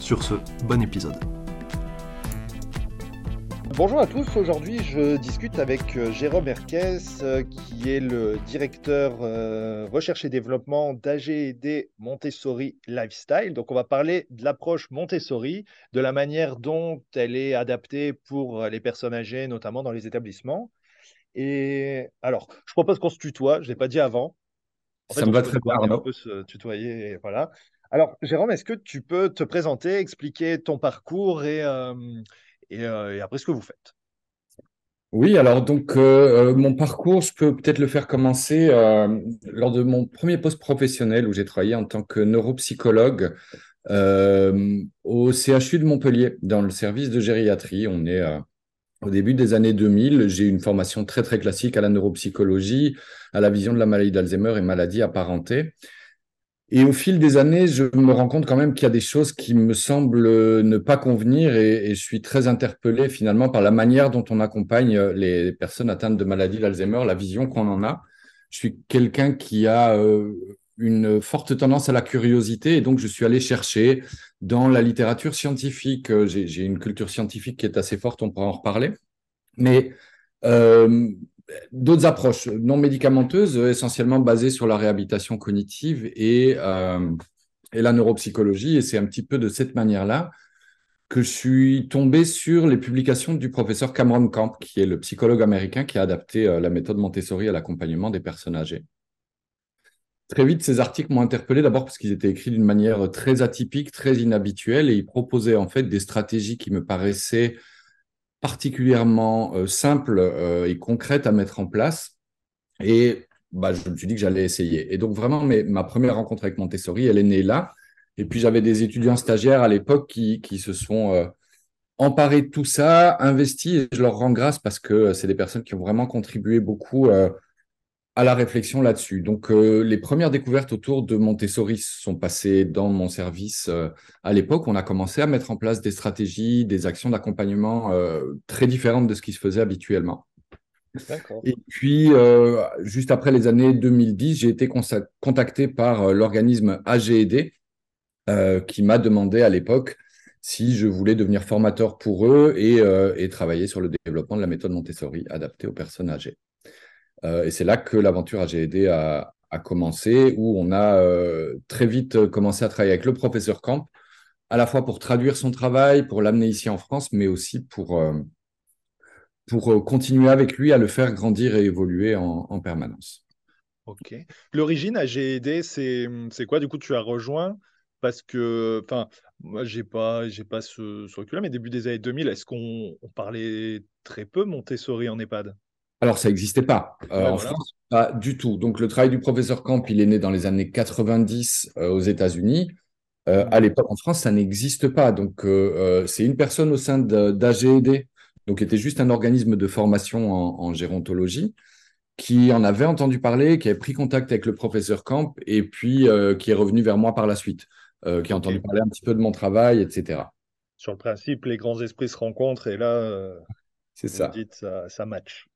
Sur ce, bon épisode. Bonjour à tous, aujourd'hui je discute avec euh, Jérôme Herquès euh, qui est le directeur euh, recherche et développement d'AGD Montessori Lifestyle. Donc on va parler de l'approche Montessori, de la manière dont elle est adaptée pour les personnes âgées, notamment dans les établissements. Et alors, je propose qu'on se tutoie, je ne l'ai pas dit avant. Ça me va très bien. On peut se tutoyer, voilà. Alors, Jérôme, est-ce que tu peux te présenter, expliquer ton parcours et, après ce que vous faites? Oui, alors donc mon parcours, je peux peut-être le faire commencer lors de mon premier poste professionnel où j'ai travaillé en tant que neuropsychologue au CHU de Montpellier dans le service de gériatrie. On est au début des années 2000, j'ai une formation très très classique à la neuropsychologie, à la vision de la maladie d'Alzheimer et maladies apparentées. Et au fil des années, je me rends compte quand même qu'il y a des choses qui me semblent ne pas convenir et, je suis très interpellé finalement par la manière dont on accompagne les personnes atteintes de maladie d'Alzheimer, la vision qu'on en a. Je suis quelqu'un qui a euh, une forte tendance à la curiosité et donc je suis allé chercher dans la littérature scientifique. Euh, j'ai une culture scientifique qui est assez forte, on pourra en reparler. Mais euh, d'autres approches non médicamenteuses, essentiellement basées sur la réhabilitation cognitive et, euh, et la neuropsychologie. Et c'est un petit peu de cette manière-là que je suis tombé sur les publications du professeur Cameron Camp, qui est le psychologue américain qui a adapté euh, la méthode Montessori à l'accompagnement des personnes âgées. Très vite, ces articles m'ont interpellé d'abord parce qu'ils étaient écrits d'une manière très atypique, très inhabituelle, et ils proposaient en fait des stratégies qui me paraissaient particulièrement euh, simple euh, et concrète à mettre en place. Et bah, je me suis dit que j'allais essayer. Et donc, vraiment, ma première rencontre avec Montessori, elle est née là. Et puis, j'avais des étudiants stagiaires à l'époque qui, qui, se sont euh, emparés de tout ça, investis. Et je leur rends grâce parce que c'est des personnes qui ont vraiment contribué beaucoup à la réflexion là-dessus. Donc, euh, les premières découvertes autour de Montessori sont passées dans mon service euh, à l'époque. On a commencé à mettre en place des stratégies, des actions d'accompagnement euh, très différentes de ce qui se faisait habituellement. Et puis, juste après les années 2010, j'ai été contacté par l'organisme AGED qui m'a demandé à l'époque si je voulais devenir formateur pour eux et, et travailler sur le développement de la méthode Montessori adaptée aux personnes âgées. Euh, et c'est là que l'aventure AGED a, a commencé, où on a euh, très vite commencé à travailler avec le professeur Camp, à la fois pour traduire son travail, pour l'amener ici en France, mais aussi pour, euh, continuer avec lui à le faire grandir et évoluer en, permanence. Ok. L'origine AGED, c'est quoi? Du coup, tu as rejoint parce que, enfin, moi, j'ai pas, pas ce, ce recul-là, mais début des années 2000, est-ce qu'on parlait très peu Montessori en EHPAD? Alors, ça n'existait pas. Euh, en France, pas du tout. Donc, le travail du professeur Camp, il est né dans les années 90 euh, aux États-Unis. Euh, à l'époque, en France, ça n'existe pas. Donc, c'est une personne au sein d'AGED, donc qui était juste un organisme de formation en, gérontologie, qui en avait entendu parler, qui avait pris contact avec le professeur Camp et puis qui est revenu vers moi par la suite, qui a entendu parler un petit peu de mon travail, etc. Sur le principe, les grands esprits se rencontrent et là, c'est ça. Dites, ça, ça match.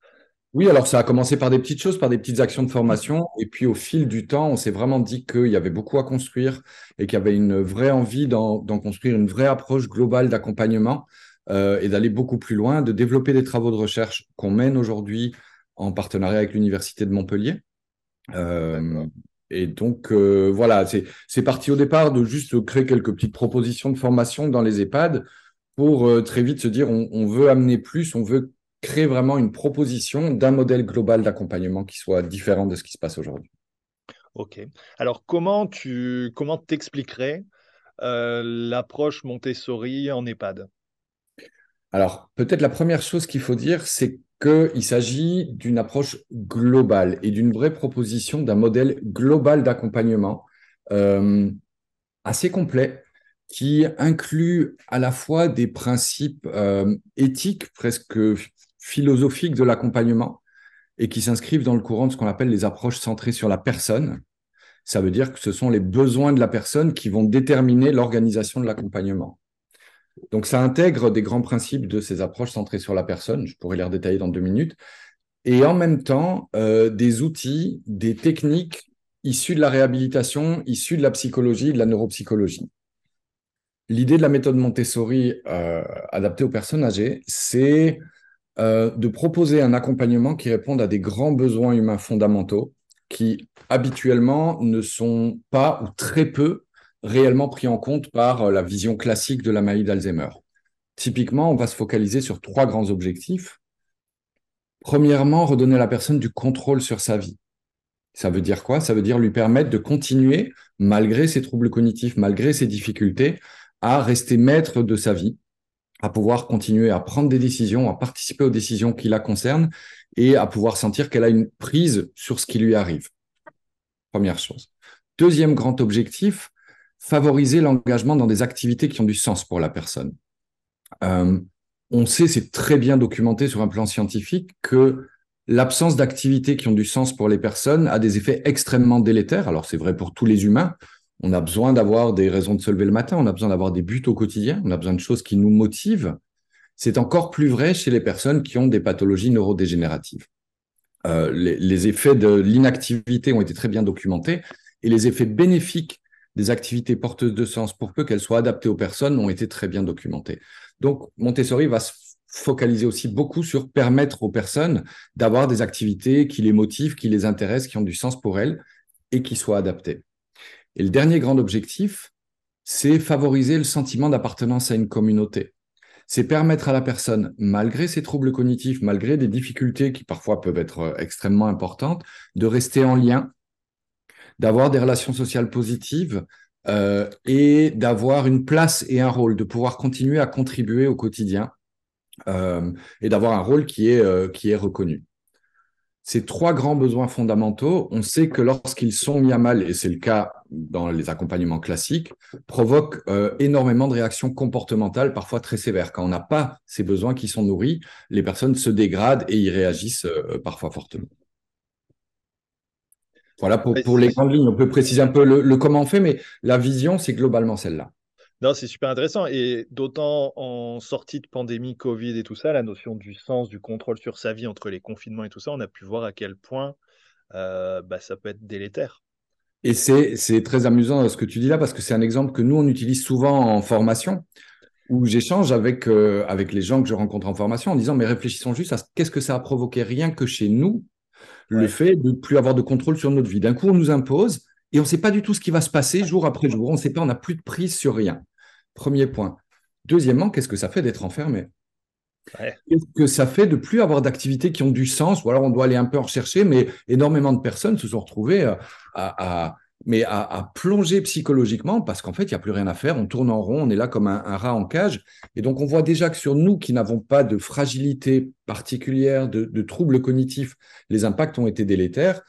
Oui, alors ça a commencé par des petites choses, par des petites actions de formation. Et puis au fil du temps, on s'est vraiment dit qu'il y avait beaucoup à construire et qu'il y avait une vraie envie d'en construire une vraie approche globale d'accompagnement euh, et d'aller beaucoup plus loin, de développer des travaux de recherche qu'on mène aujourd'hui en partenariat avec l'Université de Montpellier. Euh, et donc, euh, voilà, c'est parti au départ de juste créer quelques petites propositions de formation dans les EHPAD pour très vite se dire on, on veut amener plus, on veut créer vraiment une proposition d'un modèle global d'accompagnement qui soit différent de ce qui se passe aujourd'hui. Ok. Alors, comment tu comment t'expliquerais euh, l'approche Montessori en EHPAD? Alors, peut-être la première chose qu'il faut dire, c'est qu'il s'agit d'une approche globale et d'une vraie proposition d'un modèle global d'accompagnement euh, assez complet qui inclut à la fois des principes euh, éthiques, presque philosophiques de l'accompagnement, et qui s'inscrivent dans le courant de ce qu'on appelle les approches centrées sur la personne. Ça veut dire que ce sont les besoins de la personne qui vont déterminer l'organisation de l'accompagnement. Donc ça intègre des grands principes de ces approches centrées sur la personne, je pourrais les redétailler dans deux minutes, et en même temps euh, des outils, des techniques issues de la réhabilitation, issues de la psychologie, de la neuropsychologie. L'idée de la méthode Montessori euh, adaptée aux personnes âgées, c'est euh, de proposer un accompagnement qui réponde à des grands besoins humains fondamentaux qui habituellement ne sont pas ou très peu réellement pris en compte par euh, la vision classique de la maladie d'Alzheimer. Typiquement, on va se focaliser sur trois grands objectifs. Premièrement, redonner à la personne du contrôle sur sa vie. Ça veut dire quoi? Ça veut dire lui permettre de continuer, malgré ses troubles cognitifs, malgré ses difficultés, à rester maître de sa vie, à pouvoir continuer à prendre des décisions, à participer aux décisions qui la concernent et à pouvoir sentir qu'elle a une prise sur ce qui lui arrive. Première chose. Deuxième grand objectif, favoriser l'engagement dans des activités qui ont du sens pour la personne. Euh, on sait, c'est très bien documenté sur un plan scientifique, que l'absence d'activités qui ont du sens pour les personnes a des effets extrêmement délétères. Alors c'est vrai pour tous les humains, on a besoin d'avoir des raisons de se lever le matin, on a besoin d'avoir des buts au quotidien, on a besoin de choses qui nous motivent. C'est encore plus vrai chez les personnes qui ont des pathologies neurodégénératives. Euh, les, effets de l'inactivité ont été très bien documentés et les effets bénéfiques des activités porteuses de sens, pour peu qu'elles soient adaptées aux personnes, ont été très bien documentés. Donc, Montessori va se focaliser aussi beaucoup sur permettre aux personnes d'avoir des activités qui les motivent, qui les intéressent, qui ont du sens pour elles et qui soient adaptées. Et le dernier grand objectif, c'est favoriser le sentiment d'appartenance à une communauté. C'est permettre à la personne, malgré ses troubles cognitifs, malgré des difficultés qui parfois peuvent être euh, extrêmement importantes, de rester en lien, d'avoir des relations sociales positives euh, et d'avoir une place et un rôle, de pouvoir continuer à contribuer au quotidien euh, et d'avoir un rôle qui est, qui est reconnu ces trois grands besoins fondamentaux, on sait que lorsqu'ils sont mis à mal, et c'est le cas dans les accompagnements classiques, provoquent euh, énormément de réactions comportementales, parfois très sévères. Quand on n'a pas ces besoins qui sont nourris, les personnes se dégradent et y réagissent euh, parfois fortement. Voilà pour, les grandes lignes. On peut préciser un peu le comment on fait, mais la vision, c'est globalement celle-là. Non, c'est super intéressant. Et d'autant en sortie de pandémie, Covid et tout ça, la notion du sens, du contrôle sur sa vie entre les confinements et tout ça, on a pu voir à quel point euh, bah, ça peut être délétère. Et c'est très amusant ce que tu dis là, parce que c'est un exemple que nous, on utilise souvent en formation, où j'échange avec, euh, avec les gens que je rencontre en formation en disant, mais réfléchissons juste à qu'est-ce que ça a provoqué rien que chez nous, le fait de ne plus avoir de contrôle sur notre vie. D'un coup, on nous impose, et on ne sait pas du tout ce qui va se passer jour après jour. On ne sait pas, on n'a plus de prise sur rien. Premier point. Deuxièmement, qu'est-ce que ça fait d'être enfermé? Qu'est-ce que ça fait de plus avoir d'activités qui ont du sens? Ou alors on doit aller un peu en rechercher, mais énormément de personnes se sont retrouvées euh, à, mais à, plonger psychologiquement parce qu'en fait, il n'y a plus rien à faire. On tourne en rond, on est là comme un, rat en cage. Et donc, on voit déjà que sur nous qui n'avons pas de fragilité particulière, de, de troubles cognitifs, les impacts ont été délétères.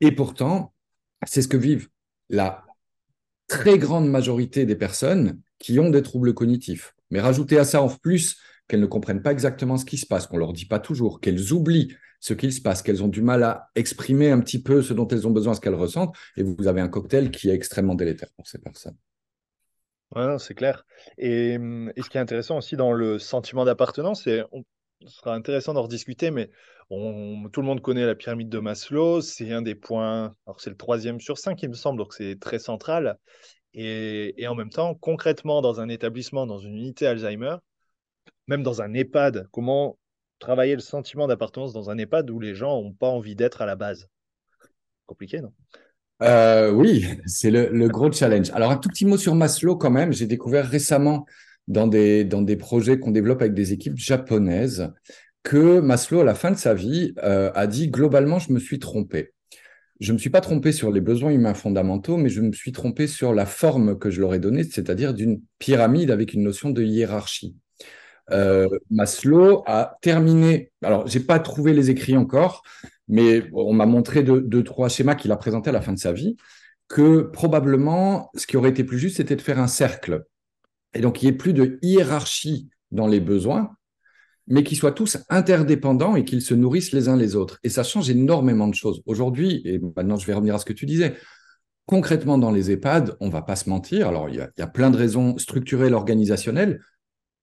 Et pourtant, c'est ce que vivent la très grande majorité des personnes qui ont des troubles cognitifs. Mais rajouter à ça en plus qu'elles ne comprennent pas exactement ce qui se passe, qu'on leur dit pas toujours, qu'elles oublient ce qu'il se passe, qu'elles ont du mal à exprimer un petit peu ce dont elles ont besoin, ce qu'elles ressentent, et vous avez un cocktail qui est extrêmement délétère pour ces personnes. Ouais, c'est clair. Et, ce qui est intéressant aussi dans le sentiment d'appartenance, c'est, ce sera intéressant d'en rediscuter, mais tout le monde connaît la pyramide de Maslow, c'est un des points, alors c'est le troisième sur cinq, il me semble, donc c'est très central. Et, en même temps, concrètement, dans un établissement, dans une unité Alzheimer, même dans un EHPAD, comment travailler le sentiment d'appartenance dans un EHPAD où les gens n'ont pas envie d'être à la base? Compliqué, non? Euh, Oui, c'est le, gros challenge. Alors, un tout petit mot sur Maslow quand même. J'ai découvert récemment dans des, projets qu'on développe avec des équipes japonaises que Maslow, à la fin de sa vie, euh, a dit globalement, je me suis trompé je ne me suis pas trompé sur les besoins humains fondamentaux, mais je me suis trompé sur la forme que je leur ai donnée, c'est-à-dire d'une pyramide avec une notion de hiérarchie. Euh, Maslow a terminé, alors j'ai pas trouvé les écrits encore, mais on m'a montré deux, trois schémas qu'il a présentés à la fin de sa vie, que probablement ce qui aurait été plus juste, c'était de faire un cercle et donc il n'y ait plus de hiérarchie dans les besoins, mais qu'ils soient tous interdépendants et qu'ils se nourrissent les uns les autres. Et ça change énormément de choses. Aujourd'hui, et maintenant je vais revenir à ce que tu disais, concrètement dans les EHPAD, on ne va pas se mentir, alors il y, a, il y a plein de raisons structurelles, organisationnelles,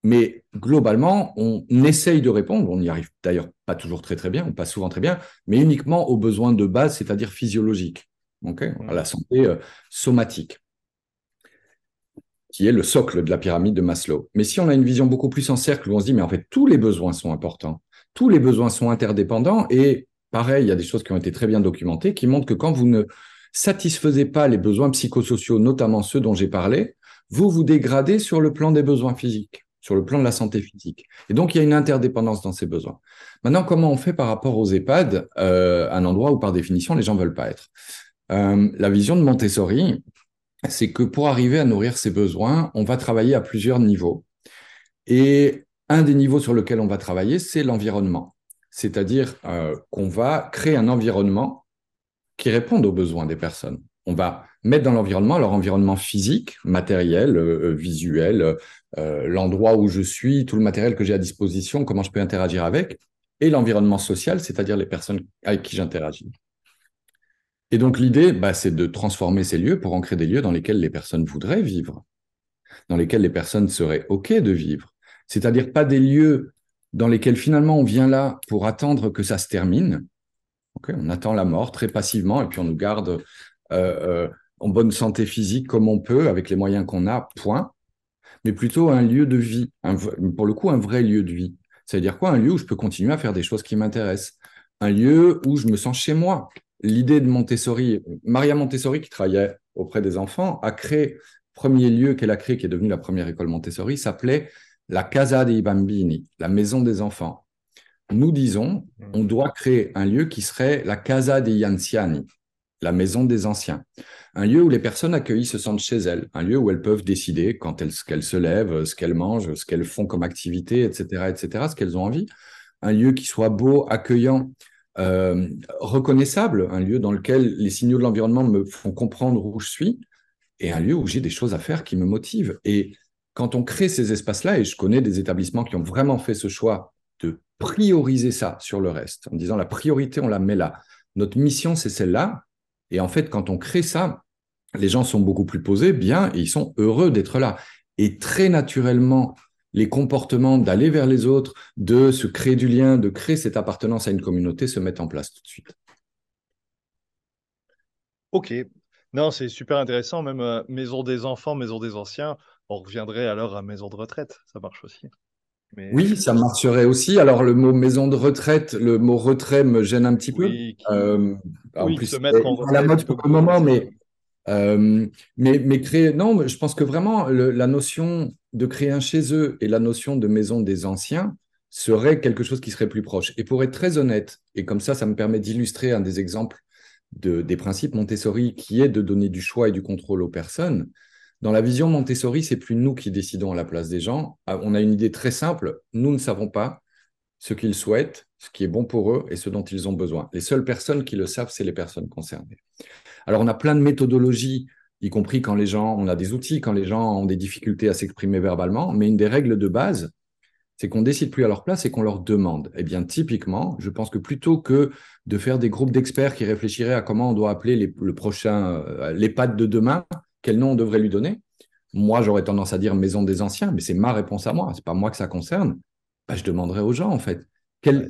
mais globalement, on essaye de répondre, on n'y arrive d'ailleurs pas toujours très très bien, on passe souvent très bien, mais uniquement aux besoins de base, c'est-à-dire physiologiques, à la santé euh, somatique, qui est le socle de la pyramide de Maslow. Mais si on a une vision beaucoup plus en cercle, où on se dit, mais en fait, tous les besoins sont importants, tous les besoins sont interdépendants, et pareil, il y a des choses qui ont été très bien documentées, qui montrent que quand vous ne satisfaisez pas les besoins psychosociaux, notamment ceux dont j'ai parlé, vous vous dégradez sur le plan des besoins physiques sur le plan de la santé physique. Et donc, il y a une interdépendance dans ces besoins. Maintenant, comment on fait par rapport aux EHPAD, euh, un endroit où, par définition, les gens ne veulent pas être? Euh, La vision de Montessori, c'est que pour arriver à nourrir ces besoins, on va travailler à plusieurs niveaux. Et un des niveaux sur lequel on va travailler, c'est l'environnement. C'est-à-dire euh, qu'on va créer un environnement qui réponde aux besoins des personnes. On va mettre dans l'environnement leur environnement physique, matériel, euh, visuel, euh, l'endroit où je suis, tout le matériel que j'ai à disposition, comment je peux interagir avec, et l'environnement social, c'est-à-dire les personnes avec qui j'interagis. Et donc l'idée, bah, c'est de transformer ces lieux pour en créer des lieux dans lesquels les personnes voudraient vivre, dans lesquels les personnes seraient OK de vivre. C'est-à-dire pas des lieux dans lesquels finalement on vient là pour attendre que ça se termine. on attend la mort très passivement et puis on nous garde euh, euh, en bonne santé physique comme on peut, avec les moyens qu'on a, point mais plutôt un lieu de vie, pour le coup un vrai lieu de vie. Ça veut dire quoi? Un lieu où je peux continuer à faire des choses qui m'intéressent. Un lieu où je me sens chez moi. L'idée de Montessori, Maria Montessori, qui travaillait auprès des enfants, a créé, premier lieu qu'elle a créé, qui est devenu la première école Montessori, s'appelait la Casa dei Bambini, la maison des enfants. Nous disons, on doit créer un lieu qui serait la Casa dei Anziani, la maison des anciens. Un lieu où les personnes accueillies se sentent chez elles, un lieu où elles peuvent décider quand elles, qu'elles se lèvent, ce qu'elles mangent, ce qu'elles font comme activité, etc., etc., ce qu'elles ont envie. Un lieu qui soit beau, accueillant, euh, reconnaissable, un lieu dans lequel les signaux de l'environnement me font comprendre où je suis, et un lieu où j'ai des choses à faire qui me motivent. Et quand on crée ces espaces-là, et je connais des établissements qui ont vraiment fait ce choix de prioriser ça sur le reste, en disant la priorité, on la met là. Notre mission, c'est celle-là. Et en fait, quand on crée ça, les gens sont beaucoup plus posés, bien, et ils sont heureux d'être là. Et très naturellement, les comportements d'aller vers les autres, de se créer du lien, de créer cette appartenance à une communauté se mettent en place tout de suite. Ok. Non, c'est super intéressant. Même euh, maison des enfants, maison des anciens, on reviendrait alors à maison de retraite. Ça marche aussi. Oui, ça marcherait aussi. Alors, le mot maison de retraite, le mot retrait me gêne un petit peu. Euh, en plus, se mettre en la mode pour le moment, mais, euh, mais, mais créer. Non, je pense que vraiment, la notion de créer un chez eux et la notion de maison des anciens serait quelque chose qui serait plus proche. Et pour être très honnête, et comme ça, ça me permet d'illustrer un des exemples de, des principes Montessori qui est de donner du choix et du contrôle aux personnes. Dans la vision Montessori, c'est plus nous qui décidons à la place des gens. Ah, on a une idée très simple. Nous ne savons pas ce qu'ils souhaitent, ce qui est bon pour eux et ce dont ils ont besoin. Les seules personnes qui le savent, c'est les personnes concernées. Alors, on a plein de méthodologies, y compris quand les gens, on a des outils, quand les gens ont des difficultés à s'exprimer verbalement, mais une des règles de base, c'est qu'on décide plus à leur place et qu'on leur demande. Eh bien, typiquement, je pense que plutôt que de faire des groupes d'experts qui réfléchiraient à comment on doit appeler le prochain, euh, les de demain, quel nom on devrait lui donner Moi, j'aurais tendance à dire maison des anciens, mais c'est ma réponse à moi, c'est pas moi que ça concerne. Bah, je demanderai aux gens, en fait, quelle,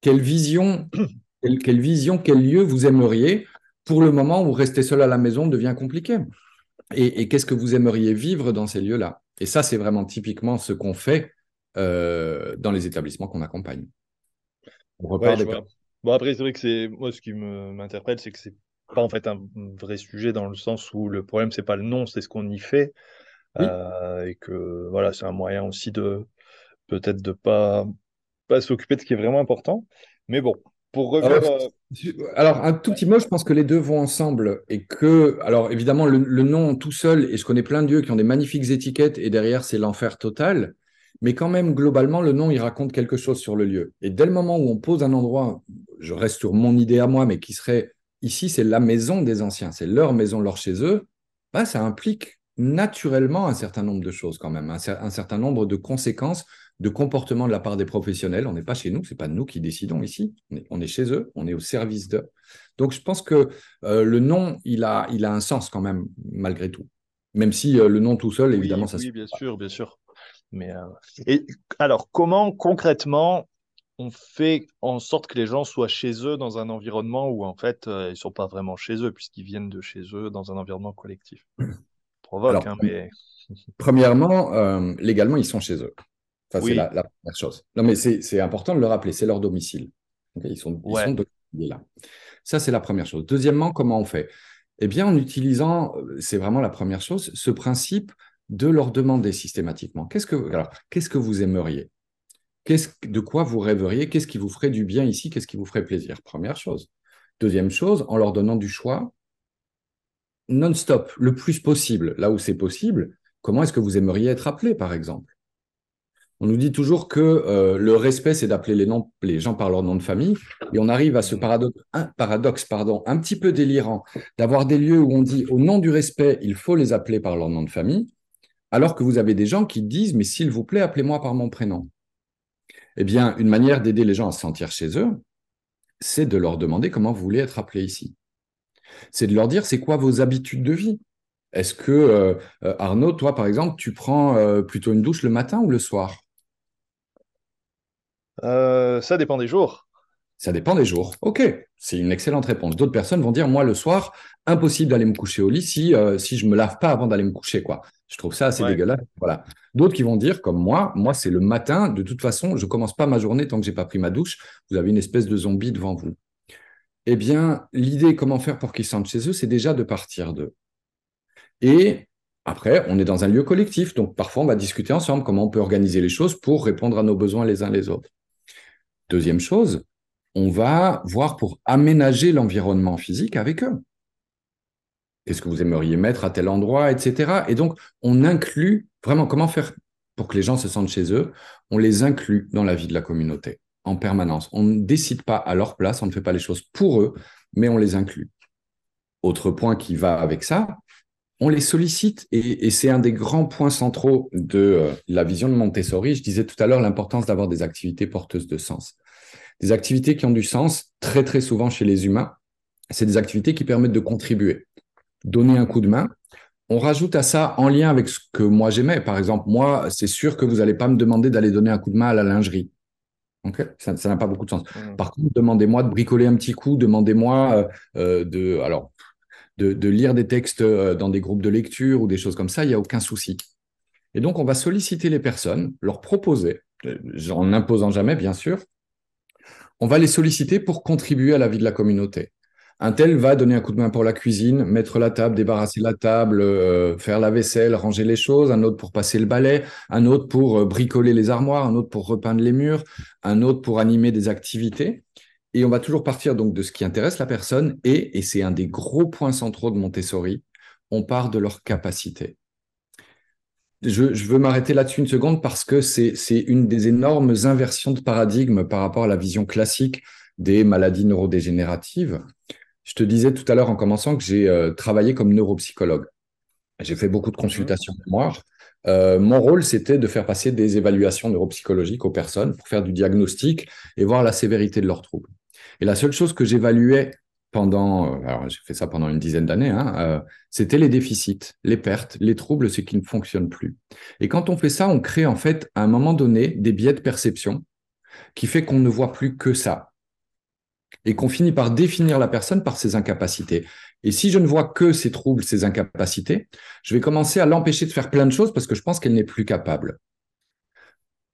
quelle, vision, quelle, vision, quel lieu vous aimeriez pour le moment où rester seul à la maison devient compliqué. Et, qu'est-ce que vous aimeriez vivre dans ces lieux-là? Et ça, c'est vraiment typiquement ce qu'on fait euh, dans les établissements qu'on accompagne. On Bon, après, c'est vrai que c'est moi, ce qui m'interpelle, c'est que c'est pas en fait un vrai sujet dans le sens où le problème c'est pas le nom, c'est ce qu'on y fait. Euh, et que voilà c'est un moyen aussi de peut-être de pas pas s'occuper de ce qui est vraiment important. Mais bon, pour revenir. Alors, un tout petit mot, je pense que les deux vont ensemble et que, alors évidemment, le, le, nom tout seul, et je connais plein de lieux qui ont des magnifiques étiquettes et derrière, c'est l'enfer total. Mais quand même, globalement, le nom, il raconte quelque chose sur le lieu. Et dès le moment où on pose un endroit, je reste sur mon idée à moi, mais qui serait Ici, c'est la maison des anciens, c'est leur maison, leur chez eux. Bah, ça implique naturellement un certain nombre de choses quand même, un, certain nombre de conséquences de comportement de la part des professionnels. On n'est pas chez nous, c'est pas nous qui décidons ici. On est, chez eux, on est au service d'eux. Donc je pense que euh, le nom, il a, il a un sens quand même, malgré tout. Même si euh, le nom tout seul, évidemment, ça. Oui, bien sûr, bien sûr. Mais euh, et alors, comment concrètement on fait en sorte que les gens soient chez eux dans un environnement où en fait ils ne sont pas vraiment chez eux puisqu'ils viennent de chez eux dans un environnement collectif? Provoque, hein, mais... Premièrement, légalement, ils sont chez eux. c'est la, première chose. Non, mais c'est important de le rappeler, c'est leur domicile. ils sont, ils là. Ça, c'est la première chose. Deuxièmement, comment on fait? Eh bien, en utilisant, c'est vraiment la première chose, ce principe de leur demander systématiquement qu'est-ce que, alors, qu'est-ce que vous aimeriez? Qu'est-ce, De quoi vous rêveriez? Qu'est-ce qui vous ferait du bien ici? Qu'est-ce qui vous ferait plaisir? Première chose. Deuxième chose, en leur donnant du choix non-stop, le plus possible, là où c'est possible, comment est-ce que vous aimeriez être appelé, par exemple? On nous dit toujours que euh, le respect, c'est d'appeler les, gens par leur nom de famille. Et on arrive à ce paradoxe pardon, un petit peu délirant d'avoir des lieux où on dit au nom du respect, il faut les appeler par leur nom de famille, alors que vous avez des gens qui disent, mais s'il vous plaît, appelez-moi par mon prénom. Eh bien, une manière d'aider les gens à se sentir chez eux, c'est de leur demander comment vous voulez être appelé ici. C'est de leur dire, c'est quoi vos habitudes de vie? Est-ce que, euh, euh, Arnaud, toi, par exemple, tu prends plutôt une douche le matin ou le soir? Euh, ça dépend des jours. Ça dépend des jours. Ok, c'est une excellente réponse. D'autres personnes vont dire, moi, le soir, impossible d'aller me coucher au lit si, euh, si je me lave pas avant d'aller me coucher. quoi. Je trouve ça assez dégueulasse. Voilà. D'autres qui vont dire, comme moi, moi, c'est le matin. De toute façon, je commence pas ma journée tant que j'ai pas pris ma douche. Vous avez une espèce de zombie devant vous. Eh bien, l'idée, comment faire pour qu'ils sentent chez eux, c'est déjà de partir d'eux. Et après, on est dans un lieu collectif, donc parfois on va discuter ensemble comment on peut organiser les choses pour répondre à nos besoins les uns les autres. Deuxième chose, on va voir pour aménager l'environnement physique avec eux. Qu'est-ce que vous aimeriez mettre à tel endroit, etc. Et donc, on inclut vraiment comment faire pour que les gens se sentent chez eux. On les inclut dans la vie de la communauté en permanence. On ne décide pas à leur place, on ne fait pas les choses pour eux, mais on les inclut. Autre point qui va avec ça, on les sollicite et, c'est un des grands points centraux de euh, la vision de Montessori. Je disais tout à l'heure l'importance d'avoir des activités porteuses de sens. Des activités qui ont du sens, très très souvent chez les humains, c'est des activités qui permettent de contribuer, donner un coup de main. On rajoute à ça en lien avec ce que moi j'aimais. Par exemple, moi, c'est sûr que vous n'allez pas me demander d'aller donner un coup de main à la lingerie. Ça n'a pas beaucoup de sens. Mmh. Par contre, demandez-moi de bricoler un petit coup, demandez-moi euh, euh, de. Alors, de, lire des textes euh, dans des groupes de lecture ou des choses comme ça, il n'y a aucun souci. Et donc, on va solliciter les personnes, leur proposer, en n'imposant jamais, bien sûr, on va les solliciter pour contribuer à la vie de la communauté. Un tel va donner un coup de main pour la cuisine, mettre la table, débarrasser la table, euh, faire la vaisselle, ranger les choses, un autre pour passer le balai, un autre pour bricoler les armoires, un autre pour repeindre les murs, un autre pour animer des activités. Et on va toujours partir donc de ce qui intéresse la personne et, et c'est un des gros points centraux de Montessori, on part de leur capacité. Je, veux m'arrêter là-dessus une seconde parce que c'est une des énormes inversions de paradigme par rapport à la vision classique des maladies neurodégénératives. Je te disais tout à l'heure en commençant que j'ai euh, travaillé comme neuropsychologue. J'ai fait beaucoup de consultations mémoire. Euh, mon rôle, c'était de faire passer des évaluations neuropsychologiques aux personnes pour faire du diagnostic et voir la sévérité de leurs troubles. Et la seule chose que j'évaluais pendant, euh, alors j'ai fait ça pendant une dizaine d'années, hein, euh, c'était les déficits, les pertes, les troubles, ce qui ne fonctionne plus. Et quand on fait ça, on crée en fait à un moment donné des biais de perception qui fait qu'on ne voit plus que ça et qu'on finit par définir la personne par ses incapacités. Et si je ne vois que ses troubles, ses incapacités, je vais commencer à l'empêcher de faire plein de choses parce que je pense qu'elle n'est plus capable.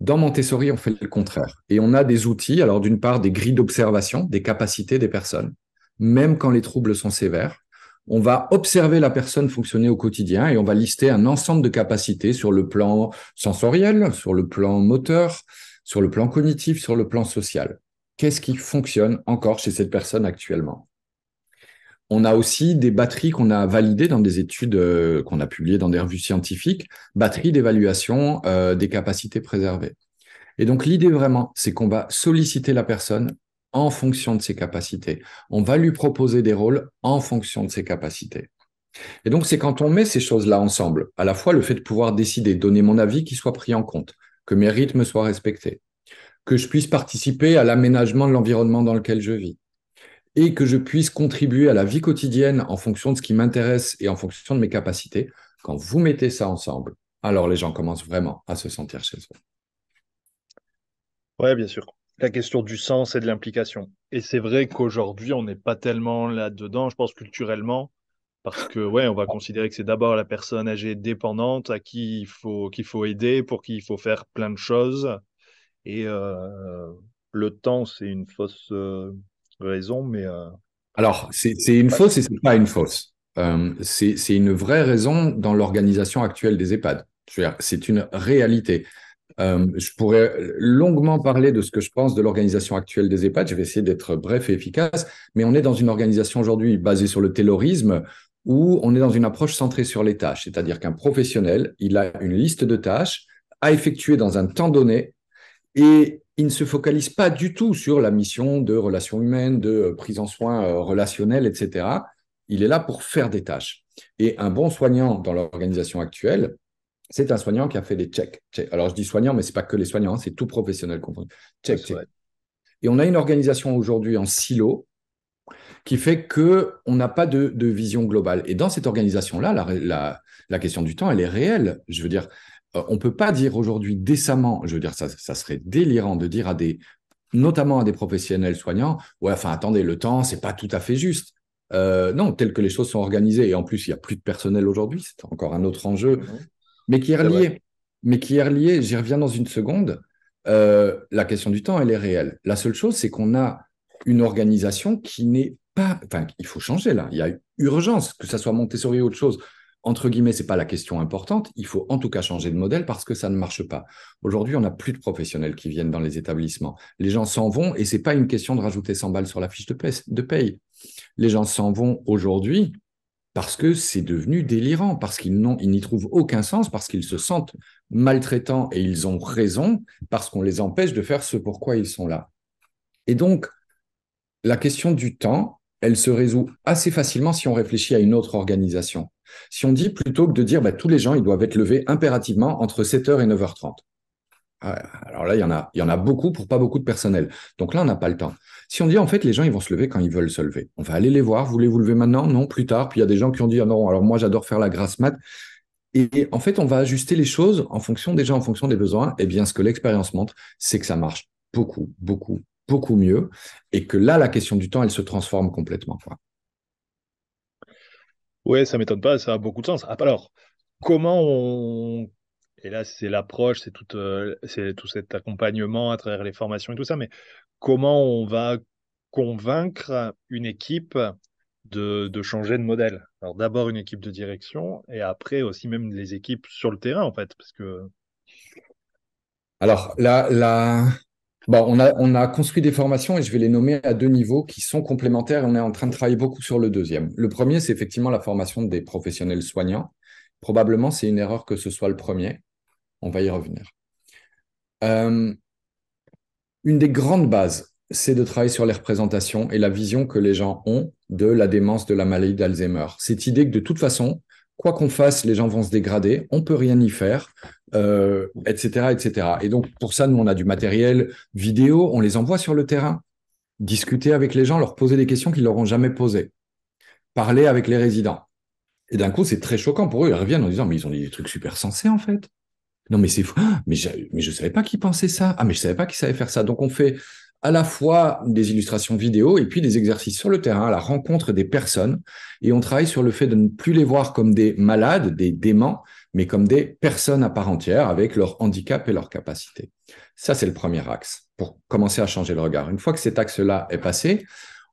Dans Montessori, on fait le contraire. Et on a des outils, alors d'une part des grilles d'observation, des capacités des personnes, même quand les troubles sont sévères. On va observer la personne fonctionner au quotidien et on va lister un ensemble de capacités sur le plan sensoriel, sur le plan moteur, sur le plan cognitif, sur le plan social. Qu'est-ce qui fonctionne encore chez cette personne actuellement? On a aussi des batteries qu'on a validées dans des études euh, qu'on a publiées dans des revues scientifiques, batteries d'évaluation euh, des capacités préservées. Et donc l'idée vraiment, c'est qu'on va solliciter la personne en fonction de ses capacités. On va lui proposer des rôles en fonction de ses capacités. Et donc, c'est quand on met ces choses-là ensemble, à la fois le fait de pouvoir décider, donner mon avis qui soit pris en compte, que mes rythmes soient respectés, que je puisse participer à l'aménagement de l'environnement dans lequel je vis, et que je puisse contribuer à la vie quotidienne en fonction de ce qui m'intéresse et en fonction de mes capacités, quand vous mettez ça ensemble, alors les gens commencent vraiment à se sentir chez eux. Oui, bien sûr. La question du sens et de l'implication. Et c'est vrai qu'aujourd'hui, on n'est pas tellement là-dedans, je pense, culturellement, parce que, ouais, on va considérer que c'est d'abord la personne âgée dépendante à qui il faut, qu'il faut aider, pour qui il faut faire plein de choses. Et euh, le temps, c'est une fausse euh, raison, mais. Euh, Alors, c'est une fausse et c'est pas une fausse. c'est une vraie raison dans l'organisation actuelle des EHPAD. C'est une réalité. Je pourrais longuement parler de ce que je pense de l'organisation actuelle des EHPAD. Je vais essayer d'être bref et efficace, mais on est dans une organisation aujourd'hui basée sur le taylorisme où on est dans une approche centrée sur les tâches. C'est-à-dire qu'un professionnel, il a une liste de tâches à effectuer dans un temps donné et il ne se focalise pas du tout sur la mission de relations humaines, de prise en soins euh, relationnels, etc. Il est là pour faire des tâches. Et un bon soignant dans l'organisation actuelle, c'est un soignant qui a fait des checks. Alors, je dis soignant, mais ce n'est pas que les soignants, hein, c'est tout professionnel confondu. Check, check. Et on a une organisation aujourd'hui en silo qui fait qu'on n'a pas de, vision globale. Et dans cette organisation-là, la, la, question du temps, elle est réelle. Je veux dire, euh, on ne peut pas dire aujourd'hui décemment, je veux dire, ça, ça serait délirant de dire à des, notamment à des professionnels soignants, ouais, enfin, attendez, le temps, c'est pas tout à fait juste. Euh, non, tel que les choses sont organisées, et en plus, il n'y a plus de personnel aujourd'hui, c'est encore un autre enjeu. Mmh mais qui est relié. Mais qui est relié, j'y reviens dans une seconde. Euh, la question du temps, elle est réelle. La seule chose, c'est qu'on a une organisation qui n'est pas. Enfin, il faut changer là. Il y a urgence, que ça soit Montessori ou autre chose. Entre guillemets, ce n'est pas la question importante. Il faut en tout cas changer de modèle parce que ça ne marche pas. Aujourd'hui, on n'a plus de professionnels qui viennent dans les établissements. Les gens s'en vont et ce n'est pas une question de rajouter 100 balles sur la fiche de de paye. Les gens s'en vont aujourd'hui parce que c'est devenu délirant, parce qu'ils n'y trouvent aucun sens, parce qu'ils se sentent maltraitants et ils ont raison, parce qu'on les empêche de faire ce pourquoi ils sont là. Et donc, la question du temps, elle se résout assez facilement si on réfléchit à une autre organisation. Si on dit plutôt que de dire bah, tous les gens, ils doivent être levés impérativement entre 7h et 9h30. Alors là, il y, en a, beaucoup pour pas beaucoup de personnel. Donc là, on n'a pas le temps. Si on dit en fait, les gens, ils vont se lever quand ils veulent se lever. On va aller les voir. Voulez-vous lever maintenant? Non, plus tard. Puis il y a des gens qui ont dit ah non, alors moi, j'adore faire la grasse mat. Et en fait, on va ajuster les choses en fonction déjà en fonction des besoins. Et bien, ce que l'expérience montre, c'est que ça marche beaucoup, beaucoup, beaucoup mieux. Et que là, la question du temps, elle se transforme complètement. Ouais, ça m'étonne pas, ça a beaucoup de sens. Alors, comment on et là, c'est l'approche, c'est tout, euh, tout cet accompagnement à travers les formations et tout ça. Mais comment on va convaincre une équipe de, de changer de modèle? Alors d'abord une équipe de direction et après aussi même les équipes sur le terrain, en fait. Parce que... Alors, là, là... A, on a construit des formations et je vais les nommer à deux niveaux qui sont complémentaires et on est en train de travailler beaucoup sur le deuxième. Le premier, c'est effectivement la formation des professionnels soignants. Probablement, c'est une erreur que ce soit le premier. On va y revenir. Euh, une des grandes bases, c'est de travailler sur les représentations et la vision que les gens ont de la démence de la maladie d'Alzheimer. Cette idée que de toute façon, quoi qu'on fasse, les gens vont se dégrader, on peut rien y faire, etc., euh, etc. Et donc pour ça, nous on a du matériel vidéo, on les envoie sur le terrain, discuter avec les gens, leur poser des questions qu'ils leur ont jamais posées, parler avec les résidents. Et d'un coup, c'est très choquant pour eux. Ils reviennent en disant mais ils ont dit des trucs super sensés en fait. Non, mais c'est fou. Ah, mais je ne savais pas qu'il pensait ça. Ah, mais je ne savais pas qu'il savait faire ça. Donc, on fait à la fois des illustrations vidéo et puis des exercices sur le terrain, à la rencontre des personnes. Et on travaille sur le fait de ne plus les voir comme des malades, des déments, mais comme des personnes à part entière avec leur handicap et leurs capacités. Ça, c'est le premier axe pour commencer à changer le regard. Une fois que cet axe-là est passé,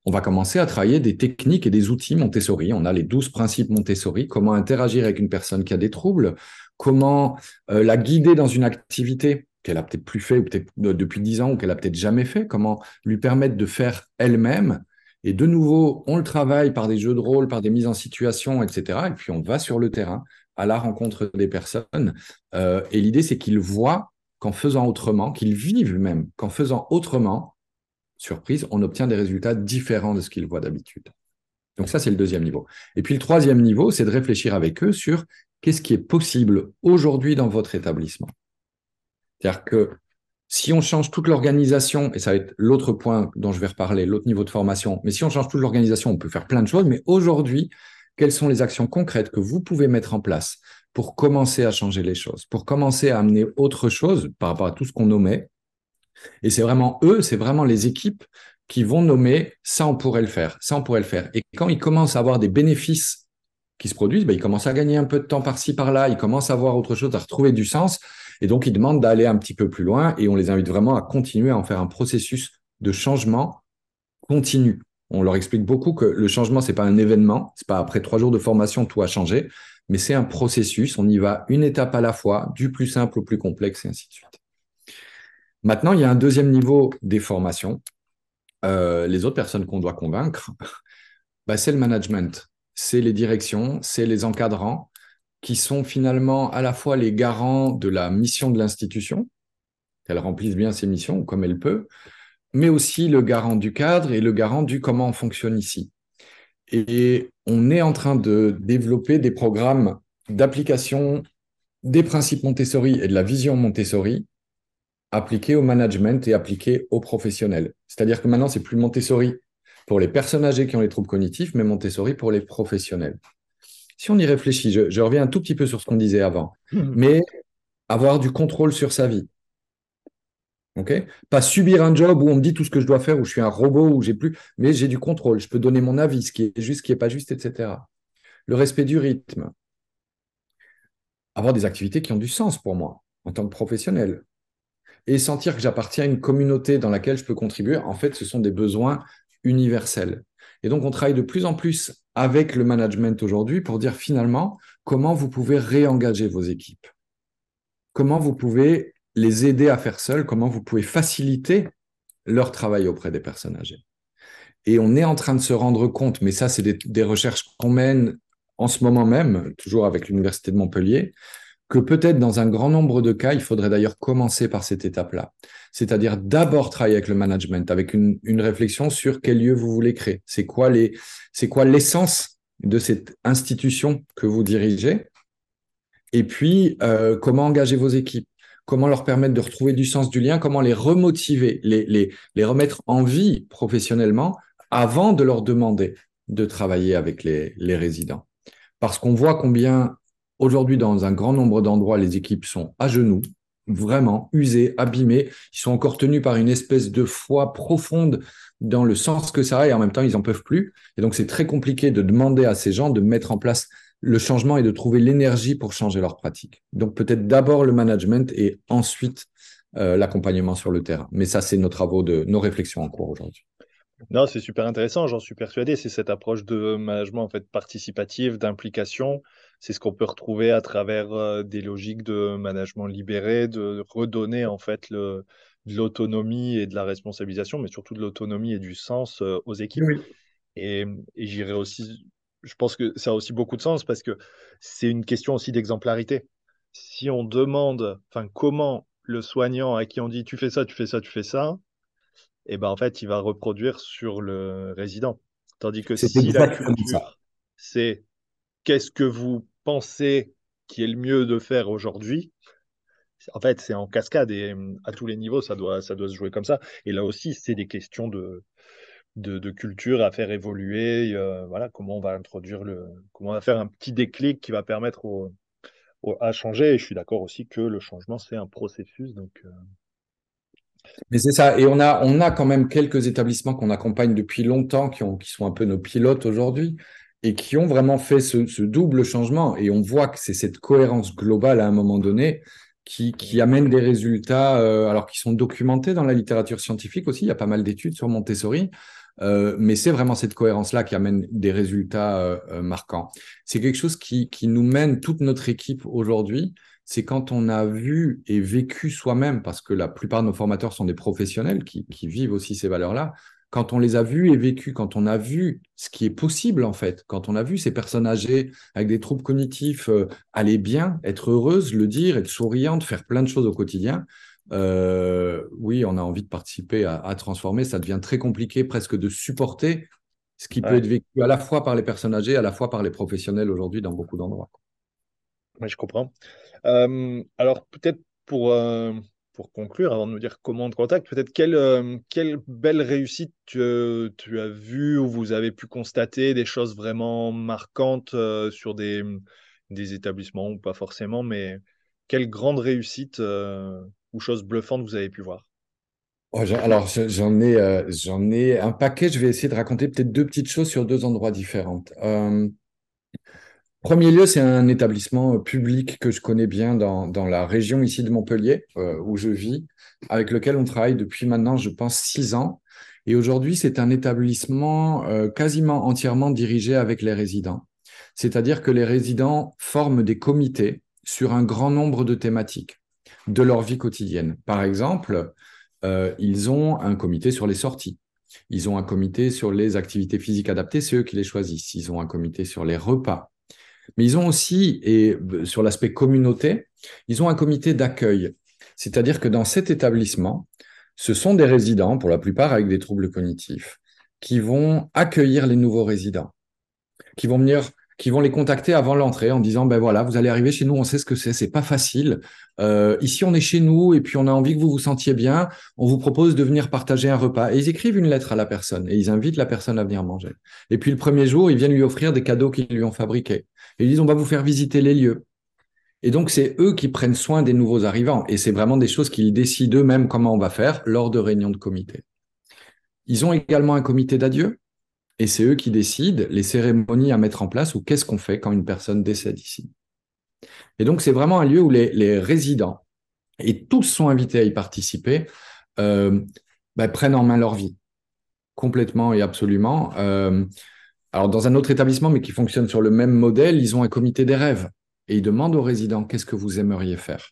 on va commencer à travailler des techniques et des outils Montessori. On a les douze principes Montessori, comment interagir avec une personne qui a des troubles, comment euh, la guider dans une activité? Qu'elle a peut-être plus fait ou peut-être depuis dix ans ou qu'elle a peut-être jamais fait, comment lui permettre de faire elle-même. Et de nouveau, on le travaille par des jeux de rôle, par des mises en situation, etc. Et puis on va sur le terrain à la rencontre des personnes. Euh, et l'idée, c'est qu'ils voient qu'en faisant autrement, qu'ils vivent même qu'en faisant autrement, surprise, on obtient des résultats différents de ce qu'ils voient d'habitude. Donc ça, c'est le deuxième niveau. Et puis le troisième niveau, c'est de réfléchir avec eux sur qu'est-ce qui est possible aujourd'hui dans votre établissement. C'est-à-dire que si on change toute l'organisation, et ça va être l'autre point dont je vais reparler, l'autre niveau de formation, mais si on change toute l'organisation, on peut faire plein de choses, mais aujourd'hui, quelles sont les actions concrètes que vous pouvez mettre en place pour commencer à changer les choses, pour commencer à amener autre chose par rapport à tout ce qu'on nommait? Et c'est vraiment eux, c'est vraiment les équipes qui vont nommer ça, on pourrait le faire, ça, on pourrait le faire. Et quand ils commencent à avoir des bénéfices qui se produisent, ben, ils commencent à gagner un peu de temps par-ci, par-là, ils commencent à voir autre chose, à retrouver du sens. Et donc, ils demandent d'aller un petit peu plus loin et on les invite vraiment à continuer à en faire un processus de changement continu. On leur explique beaucoup que le changement, c'est pas un événement, c'est pas après trois jours de formation tout a changé, mais c'est un processus. On y va une étape à la fois, du plus simple au plus complexe et ainsi de suite. Maintenant, il y a un deuxième niveau des formations. Euh, les autres personnes qu'on doit convaincre, bah, c'est le management, c'est les directions, c'est les encadrants qui sont finalement à la fois les garants de la mission de l'institution, qu'elle remplisse bien ses missions comme elle peut, mais aussi le garant du cadre et le garant du comment on fonctionne ici. Et on est en train de développer des programmes d'application des principes Montessori et de la vision Montessori appliqués au management et appliqués aux professionnels. C'est-à-dire que maintenant, c'est plus Montessori pour les personnes âgées qui ont les troubles cognitifs, mais Montessori pour les professionnels. Si on y réfléchit, je, je reviens un tout petit peu sur ce qu'on disait avant, mmh. mais avoir du contrôle sur sa vie, pas subir un job où on me dit tout ce que je dois faire, où je suis un robot, où j'ai plus, mais j'ai du contrôle. Je peux donner mon avis, ce qui est juste, ce qui n'est pas juste, etc. Le respect du rythme. Avoir des activités qui ont du sens pour moi en tant que professionnel. Et sentir que j'appartiens à une communauté dans laquelle je peux contribuer. En fait, ce sont des besoins universels. Et donc, on travaille de plus en plus avec le management aujourd'hui pour dire finalement comment vous pouvez réengager vos équipes? Comment vous pouvez les aider à faire seuls, comment vous pouvez faciliter leur travail auprès des personnes âgées? Et on est en train de se rendre compte, mais ça, c'est des, recherches qu'on mène en ce moment même, toujours avec l'Université de Montpellier, que peut-être dans un grand nombre de cas, il faudrait d'ailleurs commencer par cette étape-là. C'est-à-dire d'abord travailler avec le management, avec une, réflexion sur quel lieu vous voulez créer. C'est quoi l'essence de cette institution que vous dirigez? Et puis, euh, comment engager vos équipes? Comment leur permettre de retrouver du sens du lien, comment les remotiver, les, remettre en vie professionnellement avant de leur demander de travailler avec les résidents? Parce qu'on voit combien aujourd'hui dans un grand nombre d'endroits, les équipes sont à genoux, vraiment usées, abîmées, ils sont encore tenus par une espèce de foi profonde dans le sens que ça a et en même temps ils n'en peuvent plus. Et donc c'est très compliqué de demander à ces gens de mettre en place le changement est de trouver l'énergie pour changer leur pratique. Donc peut-être d'abord le management et ensuite euh, l'accompagnement sur le terrain. Mais ça, c'est nos travaux, de nos réflexions en cours aujourd'hui. Non, c'est super intéressant, j'en suis persuadé. C'est cette approche de management en fait participatif, d'implication. C'est ce qu'on peut retrouver à travers euh, des logiques de management libéré, de redonner en fait le, de l'autonomie et de la responsabilisation, mais surtout de l'autonomie et du sens euh, aux équipes. Et, et j'irai aussi je pense que ça a aussi beaucoup de sens parce que c'est une question aussi d'exemplarité. Si on demande, enfin, comment le soignant à qui on dit tu fais ça, tu fais ça, tu fais ça, et eh ben en fait, il va reproduire sur le résident. Tandis que si la culture, c'est qu'est-ce que vous pensez qui est le mieux de faire aujourd'hui, en fait, c'est en cascade et à tous les niveaux, ça doit, ça doit se jouer comme ça. Et là aussi, c'est des questions de, de, culture à faire évoluer. Euh, voilà, comment on va introduire le, comment on va faire un petit déclic qui va permettre à changer. Et je suis d'accord aussi que le changement c'est un processus. Donc, euh. Mais c'est ça. Et on a, on a quand même quelques établissements qu'on accompagne depuis longtemps, qui, ont, qui sont un peu nos pilotes aujourd'hui et qui ont vraiment fait ce, double changement. Et on voit que c'est cette cohérence globale à un moment donné qui, amène des résultats, euh, alors qui sont documentés dans la littérature scientifique aussi. Il y a pas mal d'études sur Montessori. Euh, mais c'est vraiment cette cohérence-là qui amène des résultats euh, marquants. C'est quelque chose qui, nous mène toute notre équipe aujourd'hui. C'est quand on a vu et vécu soi-même, parce que la plupart de nos formateurs sont des professionnels qui vivent aussi ces valeurs-là, quand on les a vus et vécus, quand on a vu ce qui est possible en fait, quand on a vu ces personnes âgées avec des troubles cognitifs aller bien, être heureuses, le dire, être souriantes, faire plein de choses au quotidien, euh, oui, on a envie de participer à, transformer. Ça devient très compliqué presque de supporter Ce qui peut être vécu à la fois par les personnes âgées, à la fois par les professionnels aujourd'hui dans beaucoup d'endroits. Oui, je comprends. Euh, alors, peut-être pour, euh, pour conclure, avant de nous dire comment on te contacte, peut-être quelle, euh, quelle belle réussite tu, tu, as vu ou vous avez pu constater des choses vraiment marquantes sur des, des établissements ou pas forcément, mais quelle grande réussite ou chose bluffante vous avez pu voir? Oh, alors, j'en ai, j'en ai un paquet. Je vais essayer de raconter peut-être deux petites choses sur deux endroits différents. Premier lieu, c'est un établissement public que je connais bien dans, dans la région ici de Montpellier, euh, où je vis, avec lequel on travaille depuis maintenant, je pense, six ans. Et aujourd'hui, c'est un établissement euh, quasiment entièrement dirigé avec les résidents. C'est-à-dire que les résidents forment des comités sur un grand nombre de thématiques de leur vie quotidienne. Par exemple, euh, ils ont un comité sur les sorties. Ils ont un comité sur les activités physiques adaptées, c'est eux qui les choisissent. Ils ont un comité sur les repas. Mais ils ont aussi, et euh, sur l'aspect communauté, ils ont un comité d'accueil. C'est-à-dire que dans cet établissement, ce sont des résidents, pour la plupart avec des troubles cognitifs, qui vont accueillir les nouveaux résidents, qui vont venir qui vont les contacter avant l'entrée en disant ben voilà vous allez arriver chez nous on sait ce que c'est c'est pas facile. Euh, ici on est chez nous et puis on a envie que vous vous sentiez bien. On vous propose de venir partager un repas. Et ils écrivent une lettre à la personne et ils invitent la personne à venir manger. Et puis le premier jour ils viennent lui offrir des cadeaux qu'ils lui ont fabriqués. Et ils disent on va vous faire visiter les lieux. Et donc c'est eux qui prennent soin des nouveaux arrivants. Et c'est vraiment des choses qu'ils décident eux-mêmes comment on va faire lors de réunions de comité. Ils ont également un comité d'adieu et c'est eux qui décident les cérémonies à mettre en place ou qu'est-ce qu'on fait quand une personne décède ici. Et donc, c'est vraiment un lieu où les, résidents, et tous sont invités à y participer, euh, bah, prennent en main leur vie, complètement et absolument. Euh, alors, dans un autre établissement, mais qui fonctionne sur le même modèle, ils ont un comité des rêves et ils demandent aux résidents qu'est-ce que vous aimeriez faire?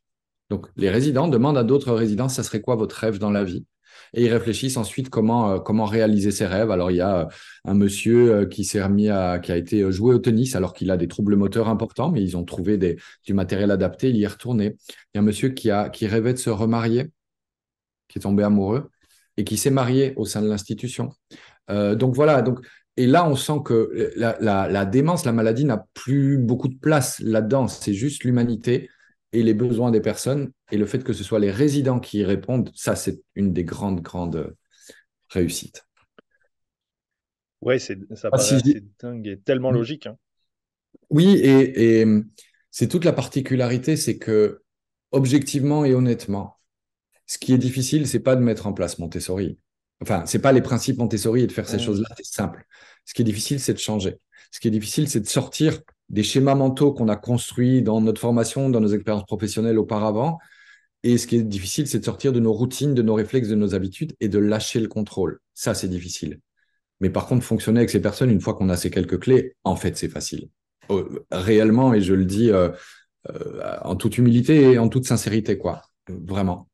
Donc, les résidents demandent à d'autres résidents, ça serait quoi votre rêve dans la vie? Et ils réfléchissent ensuite comment, euh, comment réaliser ses rêves. Alors, il y a euh, un monsieur euh, qui s'est remis à, qui a été joué au tennis alors qu'il a des troubles moteurs importants, mais ils ont trouvé du matériel adapté, il y est retourné. Il y a un monsieur qui, a, qui rêvait de se remarier, qui est tombé amoureux et qui s'est marié au sein de l'institution. donc voilà, donc et là, on sent que la, la démence, la maladie n'a plus beaucoup de place là-dedans. C'est juste l'humanité et les besoins des personnes et le fait que ce soit les résidents qui y répondent, ça, c'est une des grandes, grandes réussites. Oui, ça ah, paraît assez dingue et tellement mm. logique. Hein. Oui, et, c'est toute la particularité, c'est que objectivement et honnêtement, ce qui est difficile, c'est pas de mettre en place Montessori. Enfin, c'est pas les principes Montessori et de faire ces choses-là, c'est simple. Ce qui est difficile, c'est de changer. Ce qui est difficile, c'est de sortir des schémas mentaux qu'on a construits dans notre formation, dans nos expériences professionnelles auparavant. Et ce qui est difficile, c'est de sortir de nos routines, de nos réflexes, de nos habitudes et de lâcher le contrôle. Ça, c'est difficile. Mais par contre, fonctionner avec ces personnes, une fois qu'on a ces quelques clés, en fait, c'est facile. Euh, réellement, et je le dis euh, euh, en toute humilité et en toute sincérité, quoi. Vraiment.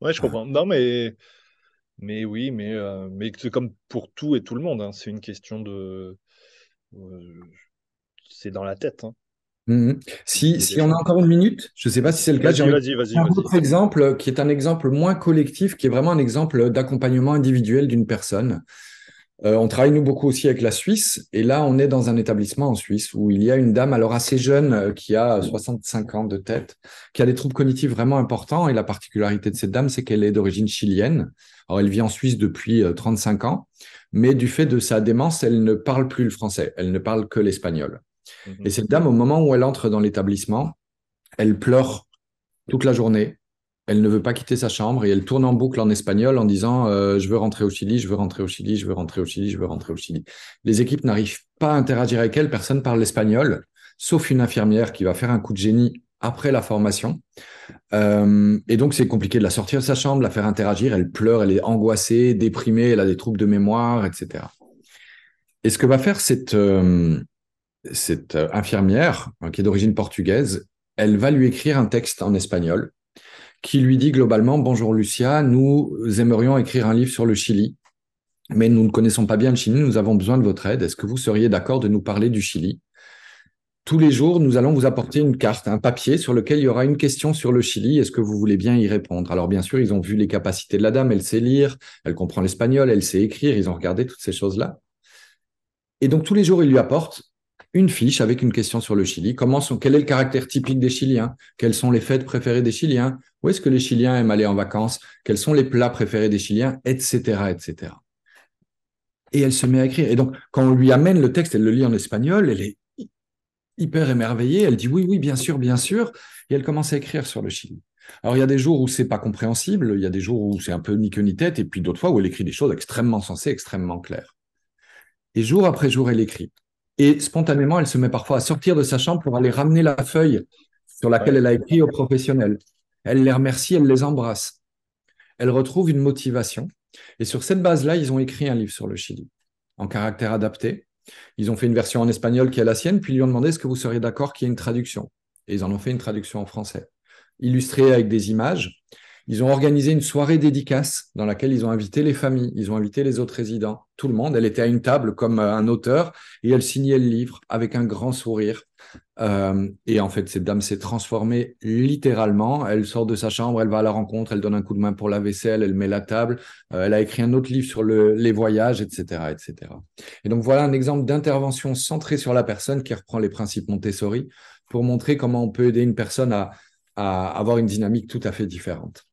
Ouais, je comprends. Non, mais, mais oui, mais, mais c'est comme pour tout et tout le monde. Hein. C'est une question de c'est dans la tête. Hein. Mhm. Si, si on a encore une minute, je ne sais pas si c'est le cas. J'ai un autre exemple qui est un exemple moins collectif, qui est vraiment un exemple d'accompagnement individuel d'une personne. Euh, on travaille nous beaucoup aussi avec la Suisse, et là on est dans un établissement en Suisse où il y a une dame alors assez jeune euh, qui a 65 ans de tête, qui a des troubles cognitifs vraiment importants, et la particularité de cette dame, c'est qu'elle est d'origine chilienne. Alors elle vit en Suisse depuis 35 euh, ans, mais du fait de sa démence, elle ne parle plus le français, elle ne parle que l'espagnol. Mhm. Et cette dame, au moment où elle entre dans l'établissement, elle pleure toute la journée. Elle ne veut pas quitter sa chambre et elle tourne en boucle en espagnol en disant euh, Je veux rentrer au Chili, je veux rentrer au Chili, je veux rentrer au Chili, je veux rentrer au Chili. Les équipes n'arrivent pas à interagir avec elle, personne parle l'espagnol, sauf une infirmière qui va faire un coup de génie après la formation. Euh, et donc, c'est compliqué de la sortir de sa chambre, la faire interagir. Elle pleure, elle est angoissée, déprimée, elle a des troubles de mémoire, etc. Et ce que va faire cette, euh, cette euh, infirmière, hein, qui est d'origine portugaise, elle va lui écrire un texte en espagnol qui lui dit globalement Bonjour Lucia, nous aimerions écrire un livre sur le Chili, mais nous ne connaissons pas bien le Chili, nous avons besoin de votre aide. Est-ce que vous seriez d'accord de nous parler du Chili? Tous les jours, nous allons vous apporter une carte, un papier sur lequel il y aura une question sur le Chili. Est-ce que vous voulez bien y répondre? Alors bien sûr, ils ont vu les capacités de la dame, elle sait lire, elle comprend l'espagnol, elle sait écrire, ils ont regardé toutes ces choses-là. Et donc tous les jours, il lui apporte une fiche avec une question sur le Chili. Comment quel est le caractère typique des Chiliens? Quelles sont les fêtes préférées des Chiliens? Où est-ce que les Chiliens aiment aller en vacances? Quels sont les plats préférés des Chiliens? Etc. etc. Et elle se met à écrire. Et donc, quand on lui amène le texte, elle le lit en espagnol, elle est hyper émerveillée. Elle dit oui, oui, bien sûr, bien sûr. Et elle commence à écrire sur le Chili. Alors, il y a des jours où c'est pas compréhensible, il y a des jours où c'est un peu ni queue ni tête, et puis d'autres fois où elle écrit des choses extrêmement sensées, extrêmement claires. Et jour après jour, elle écrit. Et spontanément, elle se met parfois à sortir de sa chambre pour aller ramener la feuille sur laquelle elle a écrit aux professionnels. Elle les remercie, elle les embrasse. Elle retrouve une motivation. Et sur cette base-là, ils ont écrit un livre sur le Chili, en caractère adapté. Ils ont fait une version en espagnol qui est la sienne, puis ils lui ont demandé est-ce que vous seriez d'accord qu'il y ait une traduction? Et ils en ont fait une traduction en français, illustrée avec des images. Ils ont organisé une soirée dédicace dans laquelle ils ont invité les familles, ils ont invité les autres résidents, tout le monde. Elle était à une table comme euh, un auteur et elle signait le livre avec un grand sourire. Euh, et en fait, cette dame s'est transformée littéralement. Elle sort de sa chambre, elle va à la rencontre, elle donne un coup de main pour la vaisselle, elle met la table. Euh, elle a écrit un autre livre sur les voyages, etc., etc. Et donc voilà un exemple d'intervention centrée sur la personne qui reprend les principes Montessori pour montrer comment on peut aider une personne à avoir une dynamique tout à fait différente.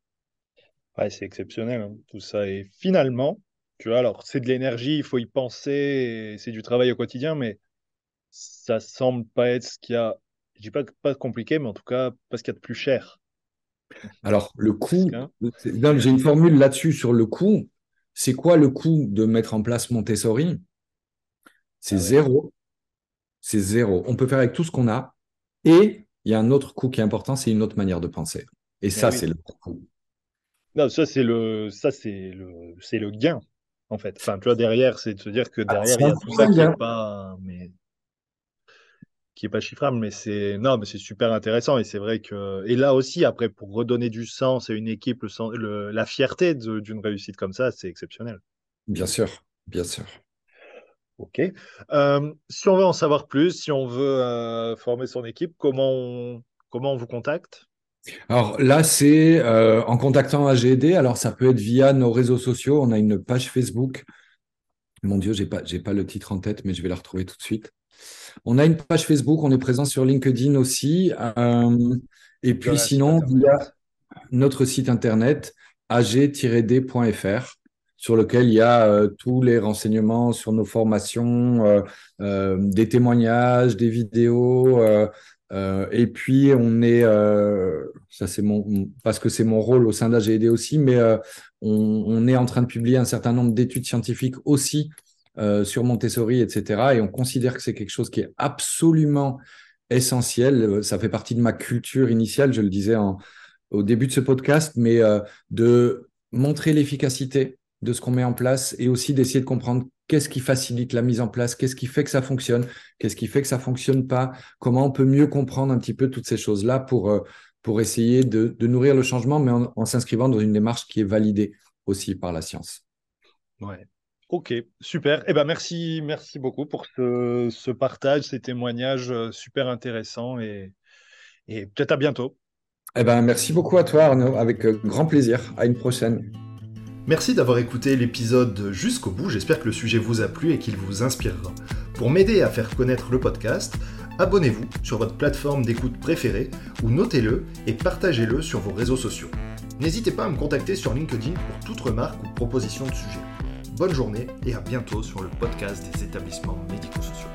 Ouais, c'est exceptionnel, hein, tout ça. Et finalement, tu vois, alors c'est de l'énergie, il faut y penser, c'est du travail au quotidien, mais ça semble pas être ce qu'il y a, je dis pas pas compliqué, mais en tout cas pas ce qu'il y a de plus cher. Alors, le coût, j'ai une formule là-dessus sur le coût. C'est quoi le coût de mettre en place Montessori? C'est ah zéro. C'est zéro. On peut faire avec tout ce qu'on a. Et il y a un autre coût qui est important, c'est une autre manière de penser. Et ça, c'est le coût. Non, ça c'est le, ça c'est le, c'est le gain en fait. Enfin, tu vois derrière, c'est de se dire que ah, derrière il y a tout ça qui est pas, mais qui est pas chiffrable, mais c'est non, mais c'est super intéressant et c'est vrai que et là aussi après pour redonner du sens à une équipe, le, la fierté d'une réussite comme ça, c'est exceptionnel. Bien sûr, bien sûr. Ok. Euh, si on veut en savoir plus, si on veut euh, former son équipe, comment on, comment on vous contacte? Alors là, c'est euh, en contactant AGD. Alors ça peut être via nos réseaux sociaux. On a une page Facebook. Mon Dieu, j'ai pas, j'ai pas le titre en tête, mais je vais la retrouver tout de suite. On a une page Facebook. On est présent sur LinkedIn aussi. Euh, et puis sinon, via notre site internet ag-d.fr sur lequel il y a euh, tous les renseignements sur nos formations, des témoignages, des vidéos, euh, et puis, on est, euh, ça c'est mon, parce que c'est mon rôle au sein d'AGD aussi, mais euh, on, est en train de publier un certain nombre d'études scientifiques aussi sur Montessori, etc. Et on considère que c'est quelque chose qui est absolument essentiel. Ça fait partie de ma culture initiale, je le disais au début de ce podcast, mais de montrer l'efficacité de ce qu'on met en place et aussi d'essayer de comprendre qu'est-ce qui facilite la mise en place, qu'est-ce qui fait que ça fonctionne, qu'est-ce qui fait que ça fonctionne pas, comment on peut mieux comprendre un petit peu toutes ces choses-là pour, euh, pour essayer de, nourrir le changement, mais en, s'inscrivant dans une démarche qui est validée aussi par la science? Ouais. Ok, super. Eh ben merci, merci beaucoup pour ce, partage, ces témoignages euh, super intéressants et, et peut-être à bientôt. Eh ben merci beaucoup à toi Arnaud, avec euh, grand plaisir. À une prochaine. Merci d'avoir écouté l'épisode jusqu'au bout, j'espère que le sujet vous a plu et qu'il vous inspirera. Pour m'aider à faire connaître le podcast, abonnez-vous sur votre plateforme d'écoute préférée ou notez-le et partagez-le sur vos réseaux sociaux. N'hésitez pas à me contacter sur LinkedIn pour toute remarque ou proposition de sujet. Bonne journée et à bientôt sur le podcast des établissements médico-sociaux.